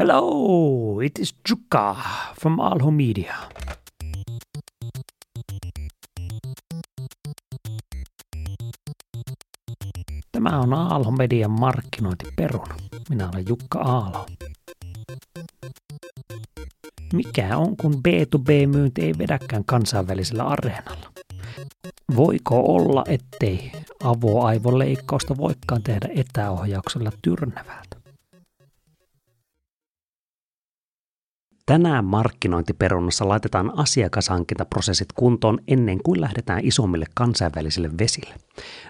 Hello, it is Jukka from Alho Media. Tämä on Aalho Median markkinointiperuna. Minä olen Jukka Aalho. Mikä on, kun B2B-myynti ei vedäkään kansainvälisellä areenalla? Voiko olla, ettei avoaivoleikkausta voikaan tehdä etäohjauksella tyrnävältä? Tänään markkinointiperunassa laitetaan asiakashankintaprosessit kuntoon ennen kuin lähdetään isommille kansainvälisille vesille.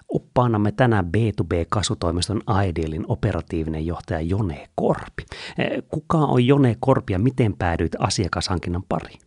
Oppaanamme tänään B2B-kasvutoimiston Idealin operatiivinen johtaja Jone Korpi. Eh, kuka on Jone Korpi ja miten päädyit asiakashankinnan pariin?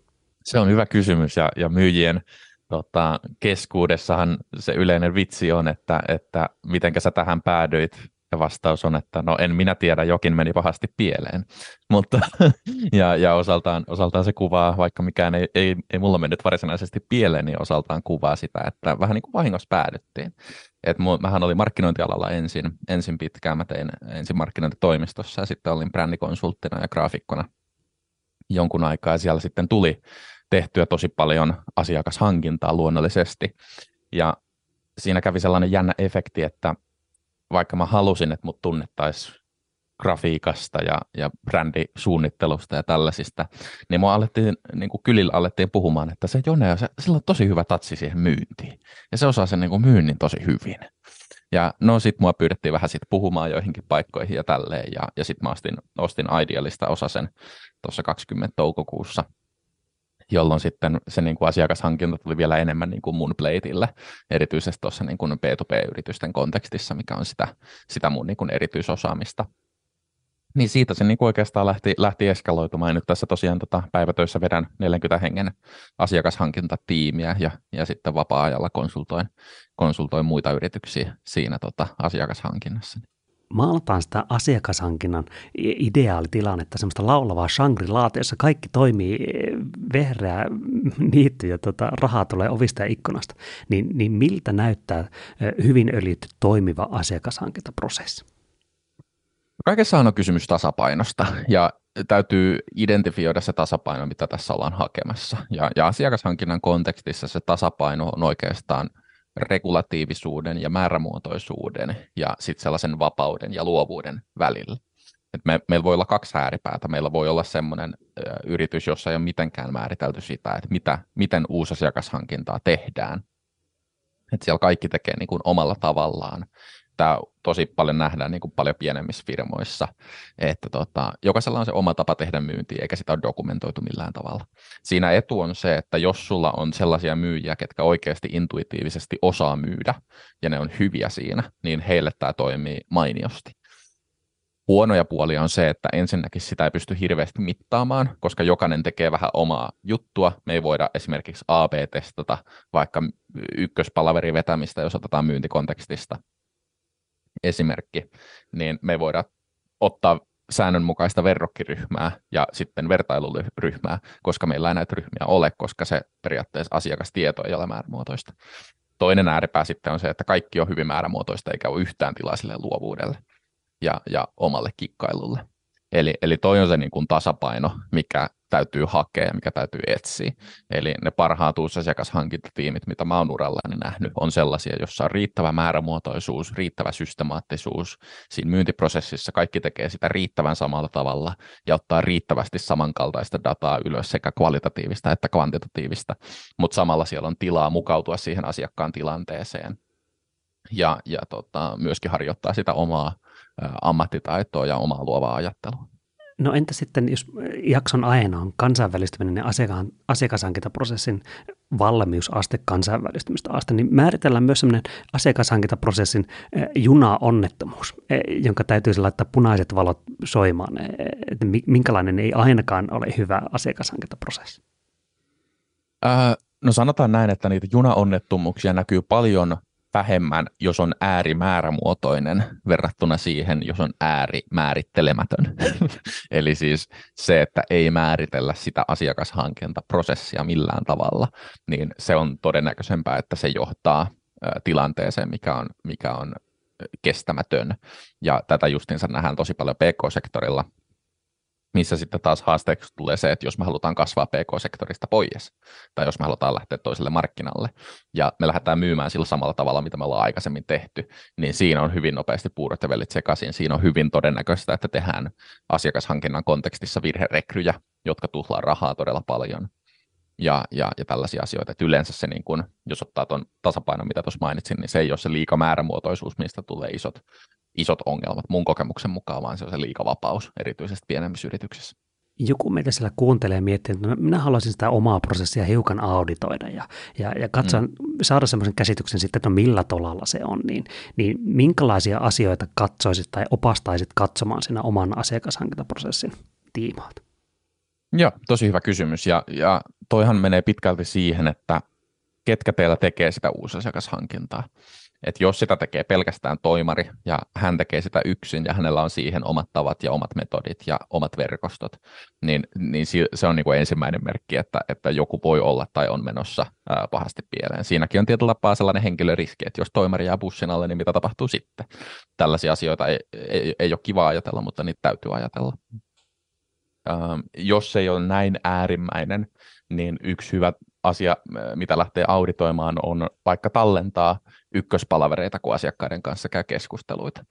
Se on hyvä kysymys ja, ja myyjien tota, keskuudessahan se yleinen vitsi on, että, että miten sä tähän päädyit ja vastaus on, että no en minä tiedä, jokin meni pahasti pieleen. Mutta, ja, ja osaltaan, osaltaan se kuvaa, vaikka mikään ei, ei, ei mulla mennyt varsinaisesti pieleen, niin osaltaan kuvaa sitä, että vähän niin kuin vahingossa päädyttiin. Et mähän olin markkinointialalla ensin, ensin pitkään, mä tein ensin markkinointitoimistossa ja sitten olin brändikonsulttina ja graafikkona jonkun aikaa ja siellä sitten tuli tehtyä tosi paljon asiakashankintaa luonnollisesti. Ja siinä kävi sellainen jännä efekti, että vaikka mä halusin, että mut tunnettaisiin grafiikasta ja, ja brändisuunnittelusta ja tällaisista, niin mua alettiin, niin kuin kylillä alettiin puhumaan, että se Jone, se, sillä on tosi hyvä tatsi siihen myyntiin. Ja se osaa sen niin kuin myynnin tosi hyvin. Ja no sit mua pyydettiin vähän sit puhumaan joihinkin paikkoihin ja tälleen. Ja, ja sit mä ostin, ostin Idealista osasen tuossa 20 toukokuussa jolloin sitten se niin kuin asiakashankinta tuli vielä enemmän niin kuin mun pleitille, erityisesti tuossa niin kuin B2B-yritysten kontekstissa, mikä on sitä, sitä mun niin kuin erityisosaamista. Niin siitä se niin kuin oikeastaan lähti, lähti eskaloitumaan. Ja nyt tässä tosiaan tota, päivätöissä vedän 40 hengen asiakashankintatiimiä ja, ja sitten vapaa-ajalla konsultoin, konsultoin muita yrityksiä siinä tota, asiakashankinnassa maalataan sitä asiakashankinnan ideaalitilannetta, semmoista laulavaa shangri jossa kaikki toimii vehreä niitty ja tota, rahaa tulee ovista ja ikkunasta, niin, niin miltä näyttää hyvin öljytty toimiva asiakashankintaprosessi? Kaikessa on kysymys tasapainosta ja täytyy identifioida se tasapaino, mitä tässä ollaan hakemassa. Ja, ja asiakashankinnan kontekstissa se tasapaino on oikeastaan – regulatiivisuuden ja määrämuotoisuuden ja sitten sellaisen vapauden ja luovuuden välillä. Et me, meillä voi olla kaksi ääripäätä. Meillä voi olla sellainen ö, yritys, jossa ei ole mitenkään määritelty sitä, että mitä, miten uusi asiakashankintaa tehdään. Et siellä kaikki tekee niin kuin omalla tavallaan tämä tosi paljon nähdään niin kuin paljon pienemmissä firmoissa, että tota, jokaisella on se oma tapa tehdä myyntiä, eikä sitä ole dokumentoitu millään tavalla. Siinä etu on se, että jos sulla on sellaisia myyjiä, ketkä oikeasti intuitiivisesti osaa myydä, ja ne on hyviä siinä, niin heille tämä toimii mainiosti. Huonoja puolia on se, että ensinnäkin sitä ei pysty hirveästi mittaamaan, koska jokainen tekee vähän omaa juttua. Me ei voida esimerkiksi AB-testata vaikka ykköspalaverin vetämistä, jos otetaan myyntikontekstista, esimerkki, niin me voidaan ottaa säännönmukaista verrokkiryhmää ja sitten vertailuryhmää, koska meillä ei näitä ryhmiä ole, koska se periaatteessa asiakastieto ei ole määrämuotoista. Toinen ääripää sitten on se, että kaikki on hyvin määrämuotoista eikä ole yhtään tilaa sille luovuudelle ja, ja omalle kikkailulle. Eli, eli toi on se niin kuin tasapaino, mikä täytyy hakea ja mikä täytyy etsiä. Eli ne parhaat asiakashankintatiimit, mitä mä oon urallani nähnyt, on sellaisia, jossa on riittävä määrämuotoisuus, riittävä systemaattisuus. Siinä myyntiprosessissa kaikki tekee sitä riittävän samalla tavalla ja ottaa riittävästi samankaltaista dataa ylös, sekä kvalitatiivista että kvantitatiivista, mutta samalla siellä on tilaa mukautua siihen asiakkaan tilanteeseen ja, ja tota, myöskin harjoittaa sitä omaa ammattitaitoa ja omaa luovaa ajattelua. No entä sitten, jos jakson aiheena on kansainvälistyminen ja asiakashankintaprosessin valmiusaste, kansainvälistymistä aste, niin määritellään myös sellainen asiakashankintaprosessin juna-onnettomuus, jonka täytyisi laittaa punaiset valot soimaan, että minkälainen ei ainakaan ole hyvä asiakashankintaprosessi? Äh, no sanotaan näin, että niitä junaonnettomuuksia näkyy paljon vähemmän, jos on äärimäärämuotoinen verrattuna siihen, jos on äärimäärittelemätön. Eli siis se, että ei määritellä sitä asiakashankintaprosessia millään tavalla, niin se on todennäköisempää, että se johtaa tilanteeseen, mikä on, mikä on kestämätön. Ja tätä justiinsa nähdään tosi paljon PK-sektorilla, missä sitten taas haasteeksi tulee se, että jos me halutaan kasvaa PK-sektorista pois, tai jos me halutaan lähteä toiselle markkinalle, ja me lähdetään myymään sillä samalla tavalla, mitä me ollaan aikaisemmin tehty, niin siinä on hyvin nopeasti puurot ja vellit sekaisin. Siinä on hyvin todennäköistä, että tehdään asiakashankinnan kontekstissa virherekryjä, jotka tuhlaa rahaa todella paljon, ja, ja, ja tällaisia asioita. Että yleensä se, niin kun, jos ottaa tuon tasapainon, mitä tuossa mainitsin, niin se ei ole se liika määrämuotoisuus, mistä tulee isot isot ongelmat mun kokemuksen mukaan, vaan se on se liikavapaus, erityisesti pienemmissä yrityksissä. Joku meitä siellä kuuntelee ja miettii, että no, minä haluaisin sitä omaa prosessia hiukan auditoida ja, ja, ja katsoa, mm. saada semmoisen käsityksen sitten, että no millä tolalla se on, niin, niin minkälaisia asioita katsoisit tai opastaisit katsomaan siinä oman asiakashankintaprosessin tiimoilta? Joo, tosi hyvä kysymys ja, ja toihan menee pitkälti siihen, että ketkä teillä tekee sitä uusasiakashankintaa. Että jos sitä tekee pelkästään toimari ja hän tekee sitä yksin ja hänellä on siihen omat tavat ja omat metodit ja omat verkostot, niin, niin se on niin kuin ensimmäinen merkki, että, että joku voi olla tai on menossa ää, pahasti pieleen. Siinäkin on tietyllä tapaa sellainen henkilöriski, että jos toimari jää bussin alle, niin mitä tapahtuu sitten? Tällaisia asioita ei, ei, ei ole kiva ajatella, mutta niitä täytyy ajatella. Ähm, jos se ei ole näin äärimmäinen, niin yksi hyvä asia, mitä lähtee auditoimaan, on vaikka tallentaa ykköspalavereita, kun asiakkaiden kanssa käy keskusteluita.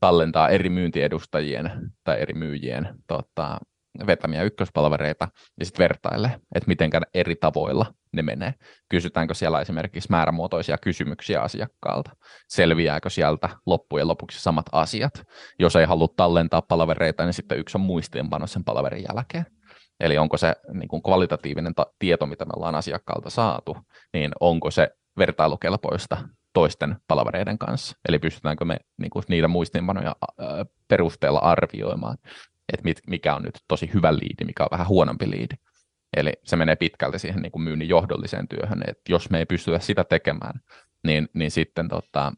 Tallentaa eri myyntiedustajien tai eri myyjien tota, vetämiä ykköspalvereita ja sitten vertaille, että miten eri tavoilla ne menee. Kysytäänkö siellä esimerkiksi määrämuotoisia kysymyksiä asiakkaalta? Selviääkö sieltä loppujen lopuksi samat asiat? Jos ei halua tallentaa palavereita, niin sitten yksi on muistiinpano sen palaverin jälkeen. Eli onko se niin kuin kvalitatiivinen ta- tieto, mitä me ollaan asiakkaalta saatu, niin onko se vertailukelpoista toisten palavereiden kanssa. Eli pystytäänkö me niin kuin niiden muistiinpanoja perusteella arvioimaan, että mit, mikä on nyt tosi hyvä liidi, mikä on vähän huonompi liidi. Eli se menee pitkälti siihen niin kuin myynnin johdolliseen työhön, että jos me ei pystytä sitä tekemään, niin, niin sitten tota,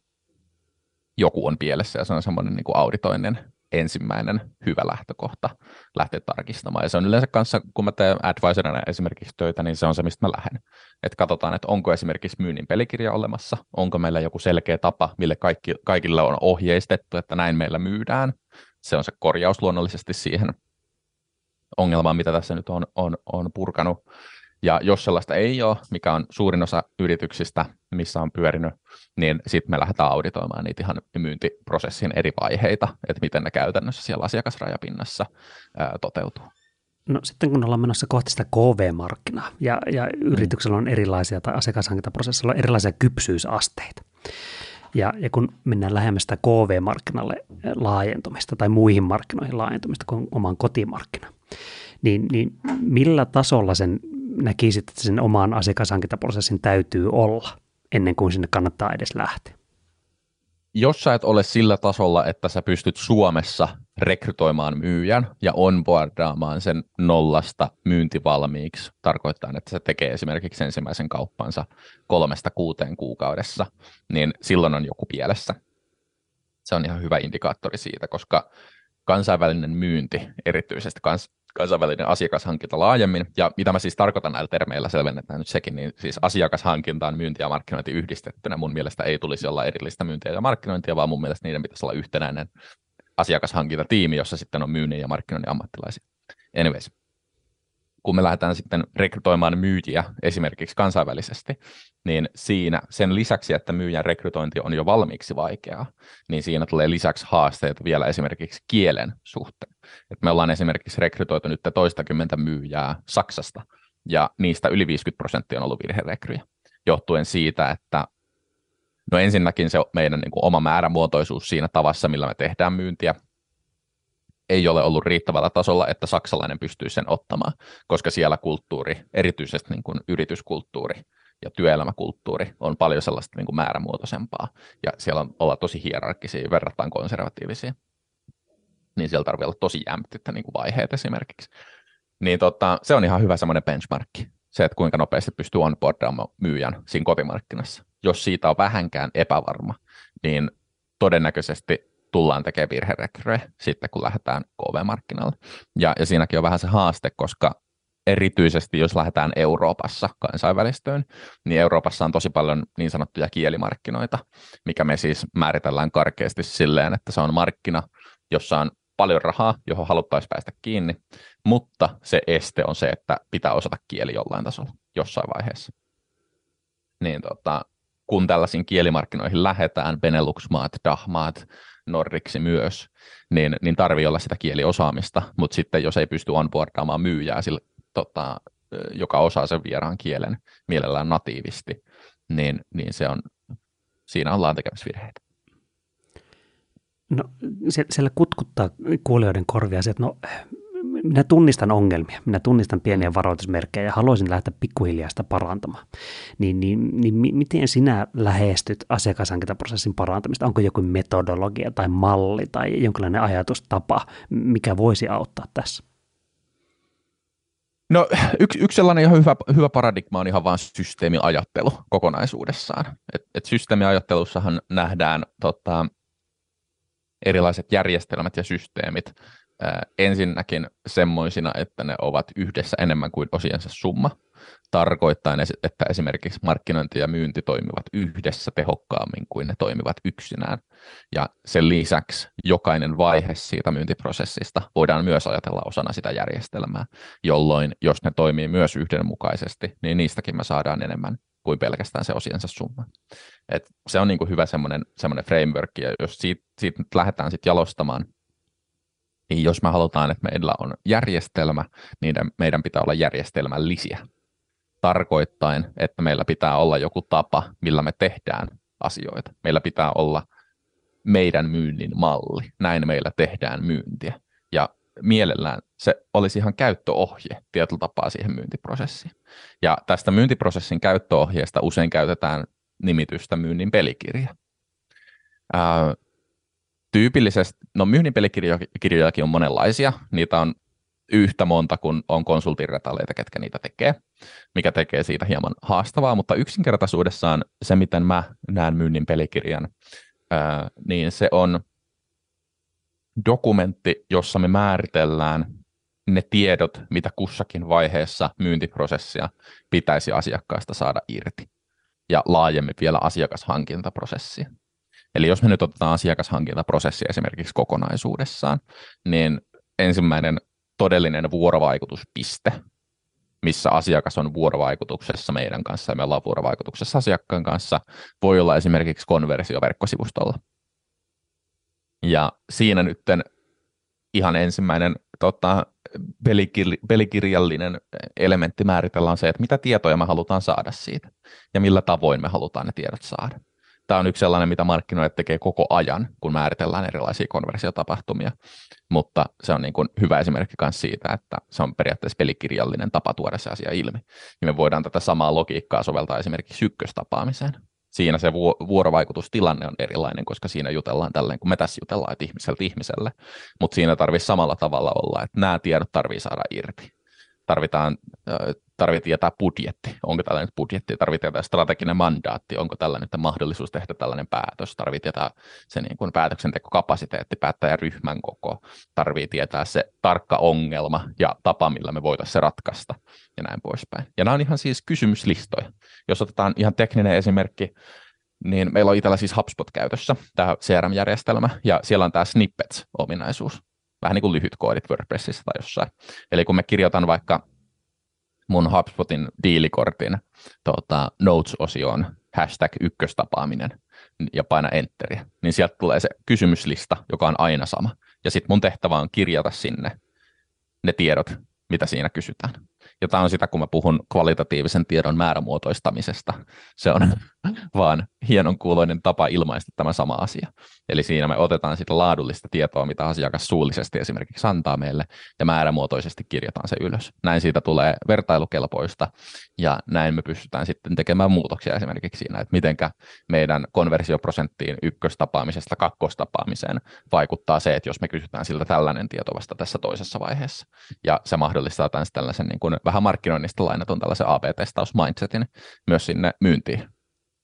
joku on pielessä ja se on semmoinen niin kuin auditoinnin ensimmäinen hyvä lähtökohta lähteä tarkistamaan. Ja se on yleensä kanssa, kun mä teen advisorina esimerkiksi töitä, niin se on se, mistä mä lähden. Että katsotaan, että onko esimerkiksi myynnin pelikirja olemassa, onko meillä joku selkeä tapa, mille kaikki, kaikille on ohjeistettu, että näin meillä myydään. Se on se korjaus luonnollisesti siihen ongelmaan, mitä tässä nyt on, on, on purkanut. Ja jos sellaista ei ole, mikä on suurin osa yrityksistä, missä on pyörinyt, niin sitten me lähdetään auditoimaan niitä ihan myyntiprosessin eri vaiheita, että miten ne käytännössä siellä asiakasrajapinnassa ää, toteutuu. No sitten kun ollaan menossa kohti sitä KV-markkinaa ja, ja yrityksellä on erilaisia tai asiakashankintaprosessilla on erilaisia kypsyysasteita. Ja, ja kun mennään lähemmäs sitä KV-markkinalle laajentumista tai muihin markkinoihin laajentumista kuin oman kotimarkkina, niin, niin millä tasolla sen näkisit, että sen oman asiakashankintaprosessin täytyy olla ennen kuin sinne kannattaa edes lähteä? Jos sä et ole sillä tasolla, että sä pystyt Suomessa rekrytoimaan myyjän ja onboardaamaan sen nollasta myyntivalmiiksi, tarkoittaa, että se tekee esimerkiksi ensimmäisen kauppansa kolmesta kuuteen kuukaudessa, niin silloin on joku pielessä. Se on ihan hyvä indikaattori siitä, koska kansainvälinen myynti, erityisesti kans, kansainvälinen asiakashankinta laajemmin. Ja mitä mä siis tarkoitan näillä termeillä, selvennetään nyt sekin, niin siis asiakashankintaan myynti ja markkinointi yhdistettynä mun mielestä ei tulisi olla erillistä myyntiä ja markkinointia, vaan mun mielestä niiden pitäisi olla yhtenäinen asiakashankintatiimi, jossa sitten on myynnin ja markkinoinnin ammattilaisia. Anyways, kun me lähdetään sitten rekrytoimaan myyjiä esimerkiksi kansainvälisesti, niin siinä sen lisäksi, että myyjän rekrytointi on jo valmiiksi vaikeaa, niin siinä tulee lisäksi haasteita vielä esimerkiksi kielen suhteen. Et me ollaan esimerkiksi rekrytoitu nyt toistakymmentä myyjää Saksasta, ja niistä yli 50 prosenttia on ollut virherekryjä, johtuen siitä, että no ensinnäkin se meidän niin kuin oma määrämuotoisuus siinä tavassa, millä me tehdään myyntiä, ei ole ollut riittävällä tasolla, että saksalainen pystyy sen ottamaan, koska siellä kulttuuri, erityisesti niin kuin yrityskulttuuri ja työelämäkulttuuri on paljon sellaista niin kuin määrämuotoisempaa, ja siellä on olla tosi hierarkkisia, verrattain konservatiivisia. Niin siellä tarvitsee olla tosi jämptittä niin kuin vaiheet esimerkiksi. Niin tota, se on ihan hyvä semmoinen benchmarkki, se, että kuinka nopeasti pystyy onboardaamaan myyjän siinä kotimarkkinassa. Jos siitä on vähänkään epävarma, niin todennäköisesti tullaan tekemään virherekryjä sitten, kun lähdetään KV-markkinalle. Ja, ja siinäkin on vähän se haaste, koska erityisesti jos lähdetään Euroopassa kansainvälistöön, niin Euroopassa on tosi paljon niin sanottuja kielimarkkinoita, mikä me siis määritellään karkeasti silleen, että se on markkina, jossa on paljon rahaa, johon haluttaisiin päästä kiinni, mutta se este on se, että pitää osata kieli jollain tasolla jossain vaiheessa. Niin tota, kun tällaisiin kielimarkkinoihin lähdetään, Benelux-maat, Dahmaat, Nordiksi myös, niin, niin tarvii olla sitä kieliosaamista, mutta sitten jos ei pysty onboardaamaan myyjää, sille, tota, joka osaa sen vieraan kielen mielellään natiivisti, niin, niin se on, siinä ollaan tekemässä virheitä. No siellä kutkuttaa kuulijoiden korvia se, että no minä tunnistan ongelmia, minä tunnistan pieniä varoitusmerkkejä ja haluaisin lähteä pikkuhiljaa sitä parantamaan. Niin, niin, niin miten sinä lähestyt asiakashankintaprosessin parantamista? Onko joku metodologia tai malli tai jonkinlainen ajatustapa, mikä voisi auttaa tässä? No yksi, yksi sellainen ihan hyvä, hyvä paradigma on ihan vain systeemiajattelu kokonaisuudessaan. Et, et systeemiajattelussahan nähdään tota, erilaiset järjestelmät ja systeemit ensinnäkin semmoisina, että ne ovat yhdessä enemmän kuin osiensa summa, tarkoittaen, että esimerkiksi markkinointi ja myynti toimivat yhdessä tehokkaammin kuin ne toimivat yksinään. Ja sen lisäksi jokainen vaihe siitä myyntiprosessista voidaan myös ajatella osana sitä järjestelmää, jolloin jos ne toimii myös yhdenmukaisesti, niin niistäkin me saadaan enemmän kuin pelkästään se osiensa summa. Et se on niin kuin hyvä semmoinen, semmoinen framework, ja jos siitä, siitä nyt lähdetään sitten jalostamaan niin jos me halutaan, että meillä on järjestelmä, niin meidän pitää olla järjestelmällisiä. Tarkoittain, että meillä pitää olla joku tapa, millä me tehdään asioita. Meillä pitää olla meidän myynnin malli. Näin meillä tehdään myyntiä. Mielellään se olisi ihan käyttöohje tietyllä tapaa siihen myyntiprosessiin. Ja tästä myyntiprosessin käyttöohjeesta usein käytetään nimitystä myynnin pelikirja. Tyypillisesti, no myynnin pelikirjojakin on monenlaisia, niitä on yhtä monta kuin on konsultiretaleita, ketkä niitä tekee, mikä tekee siitä hieman haastavaa, mutta yksinkertaisuudessaan se, miten mä näen myynnin pelikirjan, ää, niin se on dokumentti, jossa me määritellään ne tiedot, mitä kussakin vaiheessa myyntiprosessia pitäisi asiakkaasta saada irti, ja laajemmin vielä asiakashankintaprosessia. Eli jos me nyt otetaan asiakashankintaprosessi esimerkiksi kokonaisuudessaan, niin ensimmäinen todellinen vuorovaikutuspiste, missä asiakas on vuorovaikutuksessa meidän kanssa ja me ollaan vuorovaikutuksessa asiakkaan kanssa, voi olla esimerkiksi konversio verkkosivustolla. Ja siinä nyt ihan ensimmäinen tota, pelikir- pelikirjallinen elementti määritellään se, että mitä tietoja me halutaan saada siitä ja millä tavoin me halutaan ne tiedot saada tämä on yksi sellainen, mitä markkinoijat tekee koko ajan, kun määritellään erilaisia konversiotapahtumia, mutta se on niin kuin hyvä esimerkki myös siitä, että se on periaatteessa pelikirjallinen tapa tuoda se asia ilmi. Ja me voidaan tätä samaa logiikkaa soveltaa esimerkiksi ykköstapaamiseen. Siinä se vuorovaikutustilanne on erilainen, koska siinä jutellaan tälleen, kun me tässä jutellaan, että ihmiseltä ihmiselle, mutta siinä tarvitsisi samalla tavalla olla, että nämä tiedot tarvitsee saada irti. Tarvitaan, tarvitsee tietää budjetti, onko tällainen budjetti, tarvitsee tietää strateginen mandaatti, onko tällainen mahdollisuus tehdä tällainen päätös, tarvitsee tietää se niin kuin päätöksentekokapasiteetti, ryhmän koko, tarvitsee tietää se tarkka ongelma ja tapa, millä me voitaisiin se ratkaista ja näin poispäin. Ja nämä on ihan siis kysymyslistoja. Jos otetaan ihan tekninen esimerkki, niin meillä on itsellä siis HubSpot käytössä, tämä CRM-järjestelmä, ja siellä on tämä snippets-ominaisuus vähän niin kuin lyhyt koodit WordPressissä tai jossain. Eli kun me kirjoitan vaikka mun HubSpotin diilikortin tuota, Notes-osioon hashtag ykköstapaaminen ja paina enteriä, niin sieltä tulee se kysymyslista, joka on aina sama. Ja sitten mun tehtävä on kirjata sinne ne tiedot, mitä siinä kysytään. Ja tämä on sitä, kun mä puhun kvalitatiivisen tiedon määrämuotoistamisesta. Se on vaan hienon kuuloinen tapa ilmaista tämä sama asia. Eli siinä me otetaan sitä laadullista tietoa, mitä asiakas suullisesti esimerkiksi antaa meille, ja määrämuotoisesti kirjataan se ylös. Näin siitä tulee vertailukelpoista, ja näin me pystytään sitten tekemään muutoksia esimerkiksi siinä, että mitenkä meidän konversioprosenttiin ykköstapaamisesta kakkostapaamiseen vaikuttaa se, että jos me kysytään siltä tällainen tieto vasta tässä toisessa vaiheessa. Ja se mahdollistaa tällaisen niin kuin vähän markkinoinnista lainatun tällaisen AB-testausmindsetin myös sinne myyntiin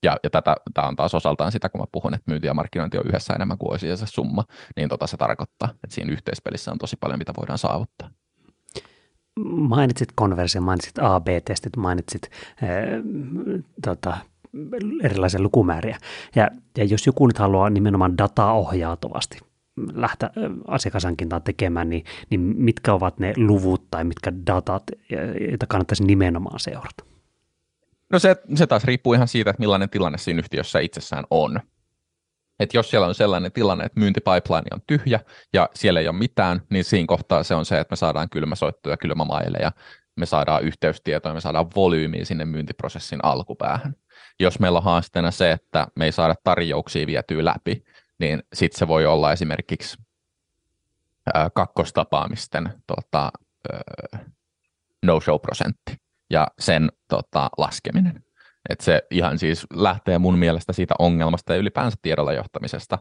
ja, ja tätä, tämä on taas osaltaan sitä, kun mä puhun, että myynti ja markkinointi on yhdessä enemmän kuin olisi se summa, niin tota se tarkoittaa, että siinä yhteispelissä on tosi paljon, mitä voidaan saavuttaa. Mainitsit konversio, mainitsit AB-testit, mainitsit äh, tota, erilaisia lukumääriä. Ja, ja jos joku nyt haluaa nimenomaan dataa ohjautuvasti lähteä asiakashankintaa tekemään, niin, niin mitkä ovat ne luvut tai mitkä datat, joita kannattaisi nimenomaan seurata? No se, se taas riippuu ihan siitä, että millainen tilanne siinä yhtiössä itsessään on. Et jos siellä on sellainen tilanne, että myyntipipeline on tyhjä ja siellä ei ole mitään, niin siinä kohtaa se on se, että me saadaan kylmäsoittoja, kylmämaileja, me saadaan yhteystietoja, me saadaan volyymiä sinne myyntiprosessin alkupäähän. Jos meillä on haasteena se, että me ei saada tarjouksia vietyä läpi, niin sitten se voi olla esimerkiksi kakkostapaamisten tota, no-show-prosentti ja sen tota, laskeminen. Et se ihan siis lähtee mun mielestä siitä ongelmasta ja ylipäänsä tiedolla johtamisesta.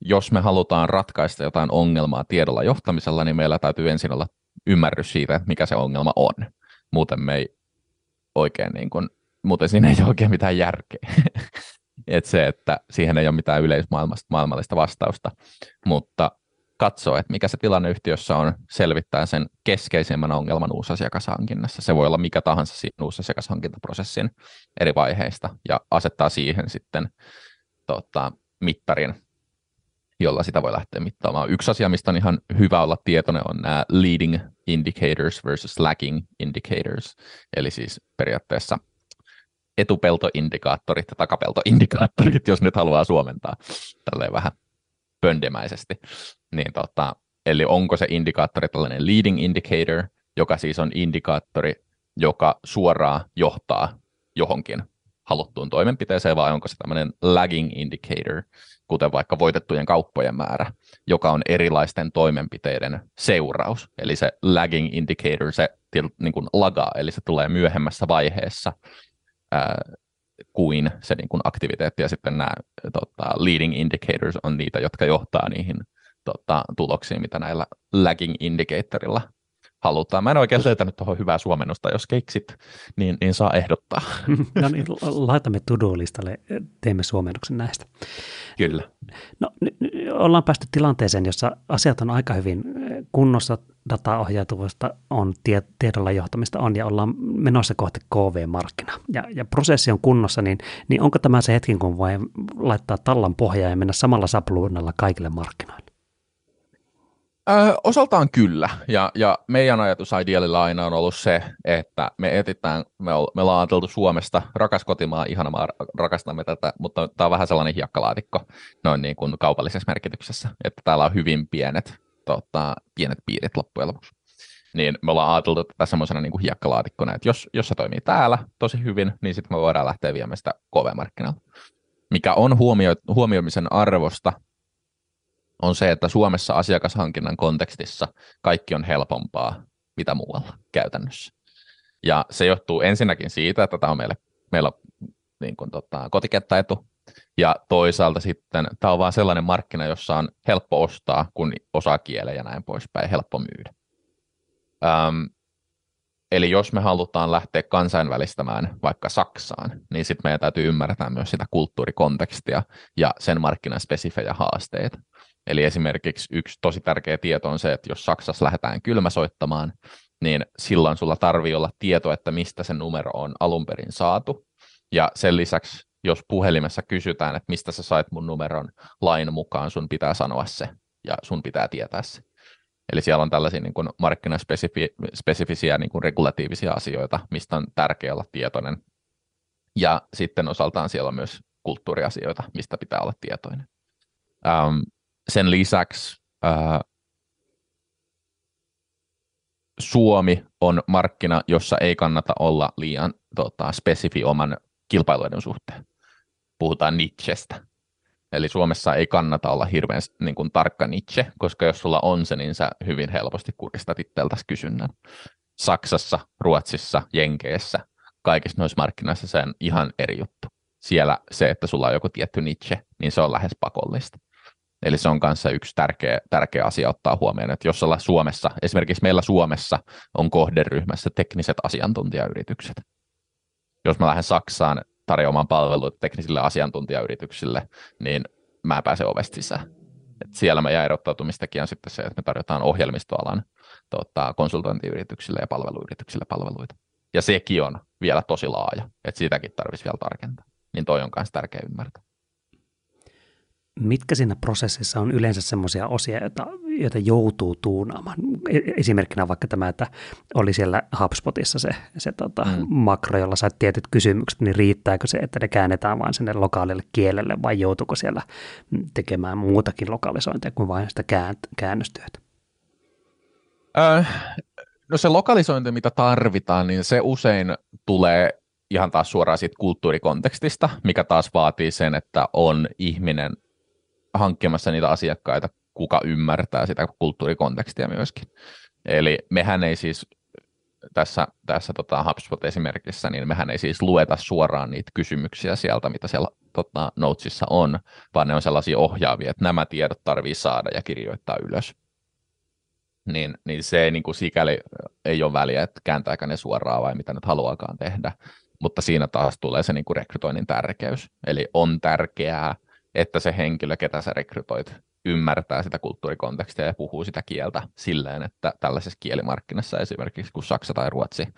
Jos me halutaan ratkaista jotain ongelmaa tiedolla johtamisella, niin meillä täytyy ensin olla ymmärrys siitä, mikä se ongelma on. Muuten me ei oikein niin kuin, muuten siinä ei ole oikein mitään järkeä. Et se, että siihen ei ole mitään yleismaailmallista vastausta, mutta katsoo, että mikä se tilanne yhtiössä on, selvittää sen keskeisimmän ongelman uusasiakashankinnassa. Se voi olla mikä tahansa siinä uusasiakashankintaprosessin eri vaiheista ja asettaa siihen sitten tota, mittarin, jolla sitä voi lähteä mittaamaan. Yksi asia, mistä on ihan hyvä olla tietoinen, on nämä leading indicators versus lagging indicators, eli siis periaatteessa etupeltoindikaattorit ja takapeltoindikaattorit, jos nyt haluaa suomentaa tälleen vähän pöndemäisesti. Niin tota, eli onko se indikaattori tällainen leading indicator, joka siis on indikaattori, joka suoraan johtaa johonkin haluttuun toimenpiteeseen, vai onko se tämmöinen lagging indicator, kuten vaikka voitettujen kauppojen määrä, joka on erilaisten toimenpiteiden seuraus. Eli se lagging indicator, se niin kuin lagaa, eli se tulee myöhemmässä vaiheessa ää, kuin se niin kuin aktiviteetti, ja sitten nämä tota, leading indicators on niitä, jotka johtaa niihin tota, tuloksiin, mitä näillä lagging indicatorilla halutaan. Mä en oikein löytänyt tuohon hyvää suomennosta. Jos keksit, niin, niin saa ehdottaa. No niin, laitamme to-do-listalle, teemme suomennoksen näistä. Kyllä. No, n- ollaan päästy tilanteeseen, jossa asiat on aika hyvin kunnossa, dataohjautuvuutta on, tie, tiedolla johtamista on ja ollaan menossa kohti KV-markkina ja, ja prosessi on kunnossa, niin, niin onko tämä se hetki, kun voi laittaa tallan pohjaa ja mennä samalla sapluunalla kaikille markkinoille? Ö, osaltaan kyllä, ja, ja meidän ajatus Idealilla aina on ollut se, että me etitään, me, ol, me ollaan ajateltu Suomesta, rakas kotimaa, ihana maa, rakastamme tätä, mutta tämä on vähän sellainen hiekkalaatikko noin niin kuin kaupallisessa merkityksessä, että täällä on hyvin pienet, tota, pienet piirit loppujen lopuksi. Niin me ollaan ajateltu tätä semmoisena niin kuin hiekkalaatikkona, että jos, jos se toimii täällä tosi hyvin, niin sitten me voidaan lähteä viemään sitä KV-markkinoilla. Mikä on huomio, huomioimisen arvosta, on se, että Suomessa asiakashankinnan kontekstissa kaikki on helpompaa mitä muualla käytännössä. Ja se johtuu ensinnäkin siitä, että tämä on meille, meillä on niin kuin, tota, kotikenttäetu, ja toisaalta sitten tämä on vaan sellainen markkina, jossa on helppo ostaa, kun osaa kieleä ja näin poispäin, helppo myydä. Öm, eli jos me halutaan lähteä kansainvälistämään vaikka Saksaan, niin sitten meidän täytyy ymmärtää myös sitä kulttuurikontekstia ja sen markkinan spesifejä haasteita. Eli esimerkiksi yksi tosi tärkeä tieto on se, että jos Saksassa lähdetään kylmäsoittamaan, niin silloin sulla tarvii olla tieto, että mistä se numero on alun perin saatu. Ja sen lisäksi, jos puhelimessa kysytään, että mistä sä sait mun numeron lain mukaan, sun pitää sanoa se ja sun pitää tietää se. Eli siellä on tällaisia niin kuin markkinaspesifisiä niin kuin regulatiivisia asioita, mistä on tärkeää olla tietoinen. Ja sitten osaltaan siellä on myös kulttuuriasioita, mistä pitää olla tietoinen. Um, sen lisäksi ää, Suomi on markkina, jossa ei kannata olla liian tota, spesifi oman kilpailuiden suhteen. Puhutaan nichestä. Eli Suomessa ei kannata olla hirveän niin kuin, tarkka niche, koska jos sulla on se, niin sä hyvin helposti kuristat itseltäsi kysynnän. Saksassa, Ruotsissa, Jenkeissä, kaikissa noissa markkinoissa se on ihan eri juttu. Siellä se, että sulla on joku tietty niche, niin se on lähes pakollista. Eli se on kanssa yksi tärkeä, tärkeä asia ottaa huomioon, että jos ollaan Suomessa, esimerkiksi meillä Suomessa on kohderyhmässä tekniset asiantuntijayritykset. Jos mä lähden Saksaan tarjoamaan palveluita teknisille asiantuntijayrityksille, niin mä pääsen ovesta sisään. Et siellä meidän erottautumistekijä on sitten se, että me tarjotaan ohjelmistoalan tota, konsultointiyrityksille ja palveluyrityksille palveluita. Ja sekin on vielä tosi laaja, että sitäkin tarvitsisi vielä tarkentaa. Niin toi on myös tärkeä ymmärtää mitkä siinä prosessissa on yleensä semmoisia osia, joita, joita joutuu tuunaamaan? E, esimerkkinä vaikka tämä, että oli siellä HubSpotissa se, se tota, mm. makro, jolla sait tietyt kysymykset, niin riittääkö se, että ne käännetään vain sinne lokaalille kielelle vai joutuuko siellä tekemään muutakin lokalisointia kuin vain sitä käännöstyötä? Äh, no se lokalisointi, mitä tarvitaan, niin se usein tulee ihan taas suoraan siitä kulttuurikontekstista, mikä taas vaatii sen, että on ihminen hankkimassa niitä asiakkaita, kuka ymmärtää sitä kulttuurikontekstia myöskin. Eli mehän ei siis tässä, tässä tota HubSpot-esimerkissä, niin mehän ei siis lueta suoraan niitä kysymyksiä sieltä, mitä siellä tota, Notesissa on, vaan ne on sellaisia ohjaavia, että nämä tiedot tarvii saada ja kirjoittaa ylös. Niin, niin se ei niin kuin sikäli ei ole väliä, että kääntääkö ne suoraan vai mitä nyt haluakaan tehdä, mutta siinä taas tulee se niin kuin rekrytoinnin tärkeys. Eli on tärkeää, että se henkilö, ketä sä rekrytoit, ymmärtää sitä kulttuurikontekstia ja puhuu sitä kieltä silleen, että tällaisessa kielimarkkinassa esimerkiksi kuin Saksa tai Ruotsi,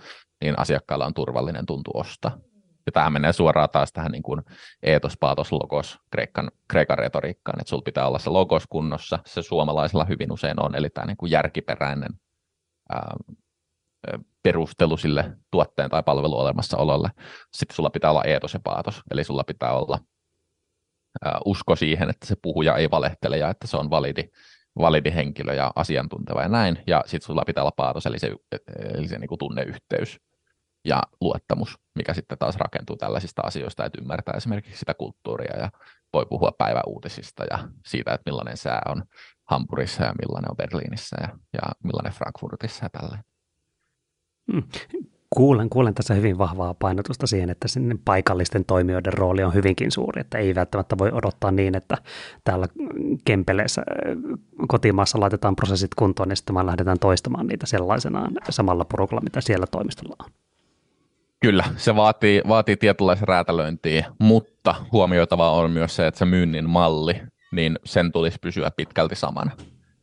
niin asiakkaalla on turvallinen tuntu ostaa. Ja tähän menee suoraan taas tähän niin kuin eetos, paatos, logos, kreikan, kreikan retoriikkaan, että sulla pitää olla se logos kunnossa, se suomalaisella hyvin usein on, eli tämä niin kuin järkiperäinen ää, perustelu sille tuotteen tai palvelun olemassaololle. Sitten sulla pitää olla eetos ja paatos, eli sulla pitää olla usko siihen, että se puhuja ei valehtele ja että se on validi, validi henkilö ja asiantunteva ja näin. Ja sitten sulla pitää olla paatos, eli se, eli se niin kuin tunneyhteys ja luottamus, mikä sitten taas rakentuu tällaisista asioista, että ymmärtää esimerkiksi sitä kulttuuria ja voi puhua päiväuutisista ja siitä, että millainen sää on Hampurissa ja millainen on Berliinissä ja, ja millainen Frankfurtissa ja tälleen. Hmm. Kuulen, kuulen tässä hyvin vahvaa painotusta siihen, että sinne paikallisten toimijoiden rooli on hyvinkin suuri, että ei välttämättä voi odottaa niin, että täällä Kempeleessä kotimaassa laitetaan prosessit kuntoon ja sitten lähdetään toistamaan niitä sellaisenaan samalla porukalla, mitä siellä toimistolla on. Kyllä, se vaatii, vaatii tietynlaista räätälöintiä, mutta huomioitavaa on myös se, että se myynnin malli, niin sen tulisi pysyä pitkälti samana.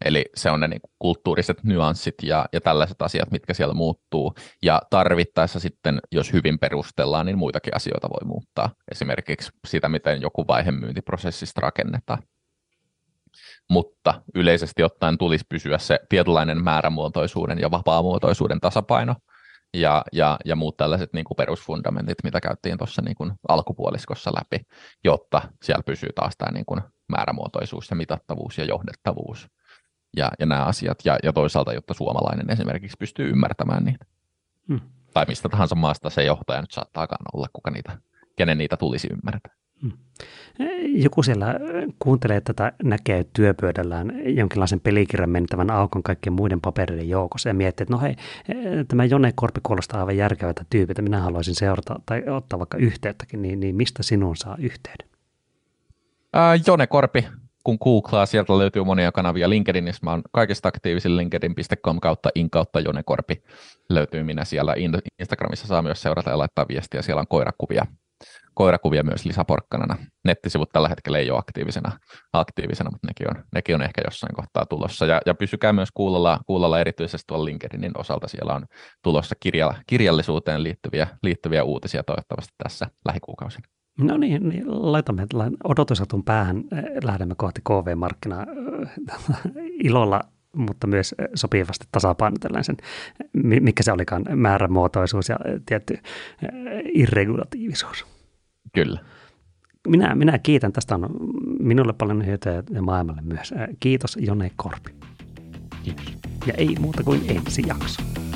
Eli se on ne niin kulttuuriset nyanssit ja, ja tällaiset asiat, mitkä siellä muuttuu. Ja tarvittaessa sitten, jos hyvin perustellaan, niin muitakin asioita voi muuttaa. Esimerkiksi sitä, miten joku vaihe myyntiprosessista rakennetaan. Mutta yleisesti ottaen tulisi pysyä se tietynlainen määrämuotoisuuden ja vapaamuotoisuuden tasapaino ja, ja, ja muut tällaiset niin kuin perusfundamentit, mitä käyttiin tuossa niin kuin alkupuoliskossa läpi, jotta siellä pysyy taas tämä niin kuin määrämuotoisuus ja mitattavuus ja johdettavuus ja, ja nämä asiat, ja, ja toisaalta, jotta suomalainen esimerkiksi pystyy ymmärtämään niitä. Hmm. Tai mistä tahansa maasta se johtaja nyt saattaakaan olla, kuka niitä, kenen niitä tulisi ymmärtää. Hmm. Joku siellä kuuntelee tätä, näkee työpöydällään jonkinlaisen pelikirjan mentävän aukon kaikkien muiden papereiden joukossa ja miettii, että no hei, tämä Jone Korpi kuulostaa aivan järkevältä tyypiltä, minä haluaisin seurata tai ottaa vaikka yhteyttäkin, niin, niin mistä sinun saa yhteyden? Ää, Jone Korpi kun googlaa, sieltä löytyy monia kanavia. LinkedInissä mä oon kaikista aktiivisin linkedin.com kautta in kautta Jone Korpi löytyy minä siellä. Instagramissa saa myös seurata ja laittaa viestiä, siellä on koirakuvia, koirakuvia myös lisäporkkanana. Nettisivut tällä hetkellä ei ole aktiivisena, aktiivisena mutta nekin on, nekin on ehkä jossain kohtaa tulossa. Ja, ja pysykää myös kuulolla, kuulolla erityisesti tuolla LinkedInin osalta. Siellä on tulossa kirja, kirjallisuuteen liittyviä, liittyviä uutisia toivottavasti tässä lähikuukausina. No niin, niin laitamme odotusatun päähän, eh, lähdemme kohti KV-markkinaa eh, ilolla, mutta myös eh, sopivasti tasapainotellen sen, mikä se olikaan, määrämuotoisuus ja tietty irregulatiivisuus. Kyllä. Minä, minä kiitän, tästä on minulle paljon hyötyä ja maailmalle myös. Kiitos Jone Korpi. Kiitos. Ja ei muuta kuin ensi jakso.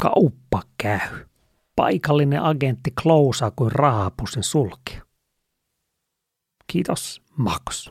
Kauppa käy. Paikallinen agentti klousaa kuin rahapussin sulki. Kiitos, Max.